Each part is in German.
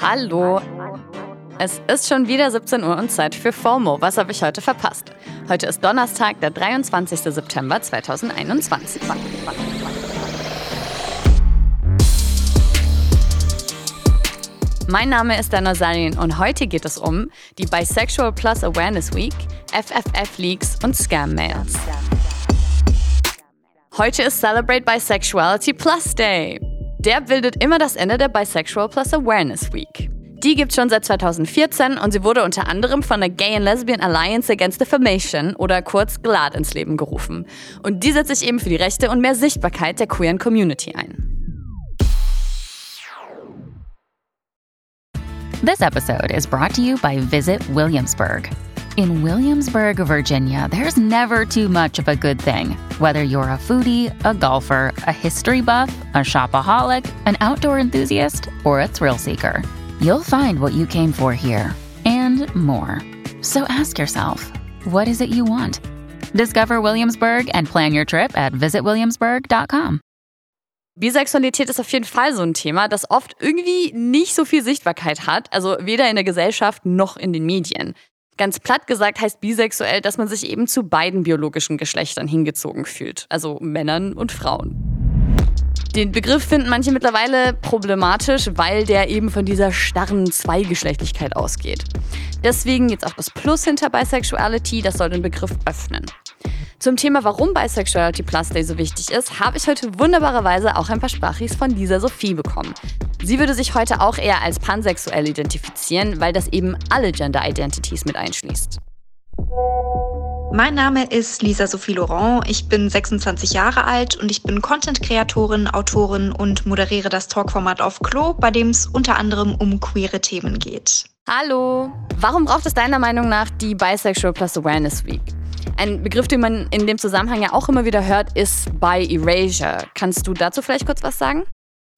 Hallo. Es ist schon wieder 17 Uhr und Zeit für FOMO. Was habe ich heute verpasst? Heute ist Donnerstag, der 23. September 2021. Mein Name ist Dana Salin und heute geht es um die Bisexual Plus Awareness Week, FFF-Leaks und Scam-Mails. Heute ist Celebrate Bisexuality Plus Day. Der bildet immer das Ende der Bisexual Plus Awareness Week. Die gibt schon seit 2014 und sie wurde unter anderem von der Gay and Lesbian Alliance Against Defamation oder kurz GLAD ins Leben gerufen. Und die setzt sich eben für die Rechte und mehr Sichtbarkeit der queeren Community ein. This episode is brought to you by Visit Williamsburg. In Williamsburg, Virginia, there's never too much of a good thing. Whether you're a foodie, a golfer, a history buff, a shopaholic, an outdoor enthusiast, or a thrill seeker, you'll find what you came for here and more. So ask yourself, what is it you want? Discover Williamsburg and plan your trip at visitwilliamsburg.com. Bisexualität ist auf jeden Fall so ein Thema, das oft irgendwie nicht so viel Sichtbarkeit hat, also weder in der Gesellschaft noch in den Medien. Ganz platt gesagt heißt bisexuell, dass man sich eben zu beiden biologischen Geschlechtern hingezogen fühlt, also Männern und Frauen. Den Begriff finden manche mittlerweile problematisch, weil der eben von dieser starren Zweigeschlechtlichkeit ausgeht. Deswegen jetzt auch das Plus hinter Bisexuality, das soll den Begriff öffnen. Zum Thema, warum Bisexuality Plus Day so wichtig ist, habe ich heute wunderbarerweise auch ein paar Sprachis von Lisa Sophie bekommen. Sie würde sich heute auch eher als pansexuell identifizieren, weil das eben alle Gender Identities mit einschließt. Mein Name ist Lisa Sophie Laurent. Ich bin 26 Jahre alt und ich bin Content-Kreatorin, Autorin und moderiere das Talkformat auf Klo, bei dem es unter anderem um queere Themen geht. Hallo! Warum braucht es deiner Meinung nach die Bisexual Plus Awareness Week? Ein Begriff, den man in dem Zusammenhang ja auch immer wieder hört, ist Bi Erasure. Kannst du dazu vielleicht kurz was sagen?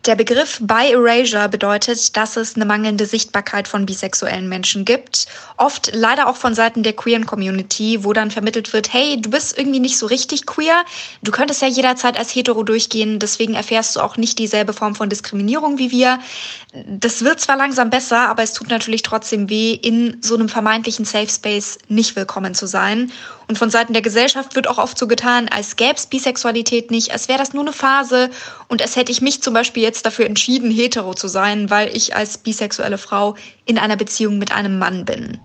Der Begriff Bi Erasure bedeutet, dass es eine mangelnde Sichtbarkeit von bisexuellen Menschen gibt. Oft leider auch von Seiten der queeren Community, wo dann vermittelt wird, hey, du bist irgendwie nicht so richtig queer. Du könntest ja jederzeit als hetero durchgehen, deswegen erfährst du auch nicht dieselbe Form von Diskriminierung wie wir. Das wird zwar langsam besser, aber es tut natürlich trotzdem weh, in so einem vermeintlichen Safe Space nicht willkommen zu sein. Und von Seiten der Gesellschaft wird auch oft so getan, als gäbe es Bisexualität nicht, als wäre das nur eine Phase und als hätte ich mich zum Beispiel jetzt dafür entschieden, hetero zu sein, weil ich als bisexuelle Frau in einer Beziehung mit einem Mann bin.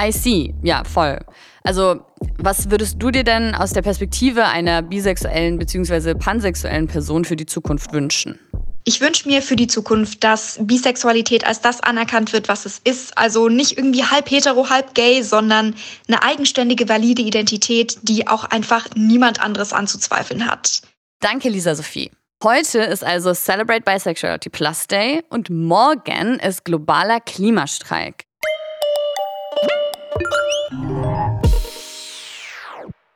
I see, ja, voll. Also, was würdest du dir denn aus der Perspektive einer bisexuellen bzw. pansexuellen Person für die Zukunft wünschen? Ich wünsche mir für die Zukunft, dass Bisexualität als das anerkannt wird, was es ist. Also nicht irgendwie halb hetero, halb gay, sondern eine eigenständige, valide Identität, die auch einfach niemand anderes anzuzweifeln hat. Danke, Lisa Sophie. Heute ist also Celebrate Bisexuality Plus Day und morgen ist globaler Klimastreik.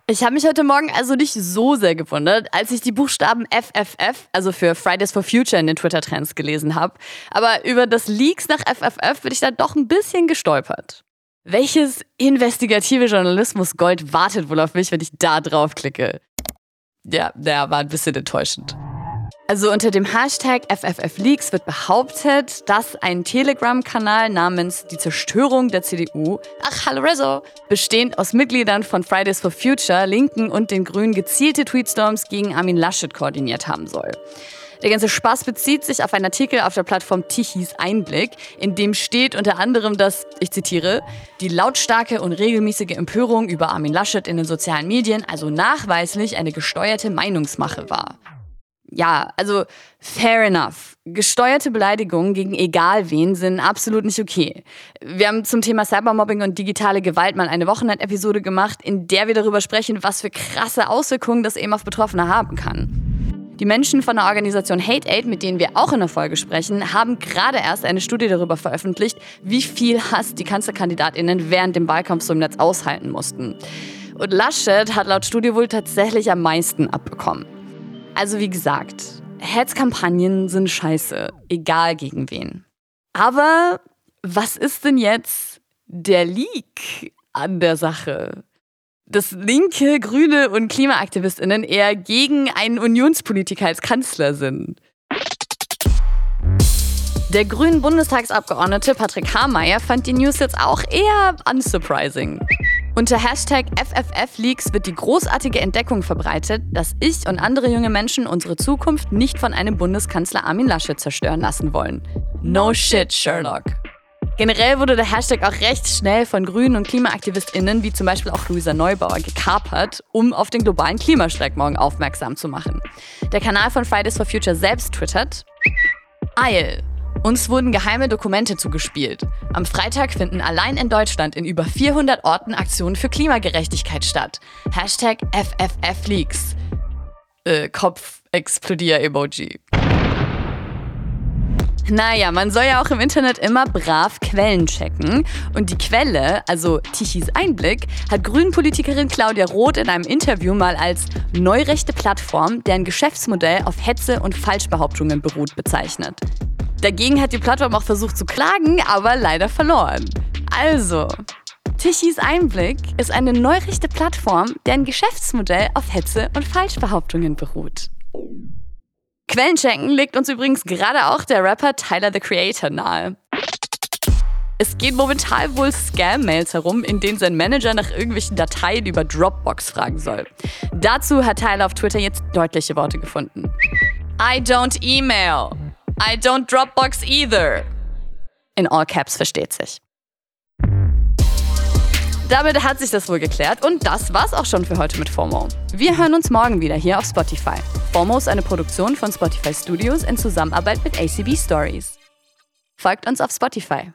Ich habe mich heute Morgen also nicht so sehr gewundert, als ich die Buchstaben FFF, also für Fridays for Future in den Twitter-Trends gelesen habe. Aber über das Leaks nach FFF bin ich da doch ein bisschen gestolpert. Welches investigative Journalismus Gold wartet wohl auf mich, wenn ich da draufklicke? Ja, der war ein bisschen enttäuschend. Also unter dem Hashtag FFFleaks wird behauptet, dass ein Telegram-Kanal namens Die Zerstörung der CDU, ach hallo Rezo, bestehend aus Mitgliedern von Fridays for Future, Linken und den Grünen gezielte Tweetstorms gegen Armin Laschet koordiniert haben soll. Der ganze Spaß bezieht sich auf einen Artikel auf der Plattform Tichys Einblick, in dem steht unter anderem, dass, ich zitiere, die lautstarke und regelmäßige Empörung über Armin Laschet in den sozialen Medien also nachweislich eine gesteuerte Meinungsmache war ja, also fair enough. Gesteuerte Beleidigungen gegen egal wen sind absolut nicht okay. Wir haben zum Thema Cybermobbing und digitale Gewalt mal eine Wochenendepisode gemacht, in der wir darüber sprechen, was für krasse Auswirkungen das eben auf Betroffene haben kann. Die Menschen von der Organisation Hate Aid, mit denen wir auch in der Folge sprechen, haben gerade erst eine Studie darüber veröffentlicht, wie viel Hass die Kanzlerkandidatinnen während dem Wahlkampf so im Netz aushalten mussten. Und Laschet hat laut Studie wohl tatsächlich am meisten abbekommen. Also wie gesagt, Hetzkampagnen sind scheiße, egal gegen wen. Aber was ist denn jetzt der Leak an der Sache? Dass linke, grüne und Klimaaktivistinnen eher gegen einen Unionspolitiker als Kanzler sind. Der grünen Bundestagsabgeordnete Patrick Haarmeier fand die News jetzt auch eher unsurprising. Unter Hashtag FFFleaks wird die großartige Entdeckung verbreitet, dass ich und andere junge Menschen unsere Zukunft nicht von einem Bundeskanzler Armin Laschet zerstören lassen wollen. No shit, Sherlock. Generell wurde der Hashtag auch recht schnell von Grünen und KlimaaktivistInnen, wie zum Beispiel auch Luisa Neubauer, gekapert, um auf den globalen Klimastreik morgen aufmerksam zu machen. Der Kanal von Fridays for Future selbst twittert: Eil. Uns wurden geheime Dokumente zugespielt. Am Freitag finden allein in Deutschland in über 400 Orten Aktionen für Klimagerechtigkeit statt. Hashtag FFFleaks. Äh, Kopf-Explodier-Emoji. Naja, man soll ja auch im Internet immer brav Quellen checken. Und die Quelle, also Tichys Einblick, hat Grünpolitikerin Claudia Roth in einem Interview mal als neurechte Plattform, deren Geschäftsmodell auf Hetze und Falschbehauptungen beruht, bezeichnet. Dagegen hat die Plattform auch versucht zu klagen, aber leider verloren. Also, Tichys Einblick ist eine neurechte Plattform, deren Geschäftsmodell auf Hetze und Falschbehauptungen beruht. Quellenchecken legt uns übrigens gerade auch der Rapper Tyler the Creator nahe. Es geht momentan wohl Scam-Mails herum, in denen sein Manager nach irgendwelchen Dateien über Dropbox fragen soll. Dazu hat Tyler auf Twitter jetzt deutliche Worte gefunden. I don't email. I don't Dropbox either. In all caps versteht sich. Damit hat sich das wohl geklärt und das war's auch schon für heute mit FOMO. Wir hören uns morgen wieder hier auf Spotify. FOMO ist eine Produktion von Spotify Studios in Zusammenarbeit mit ACB Stories. Folgt uns auf Spotify.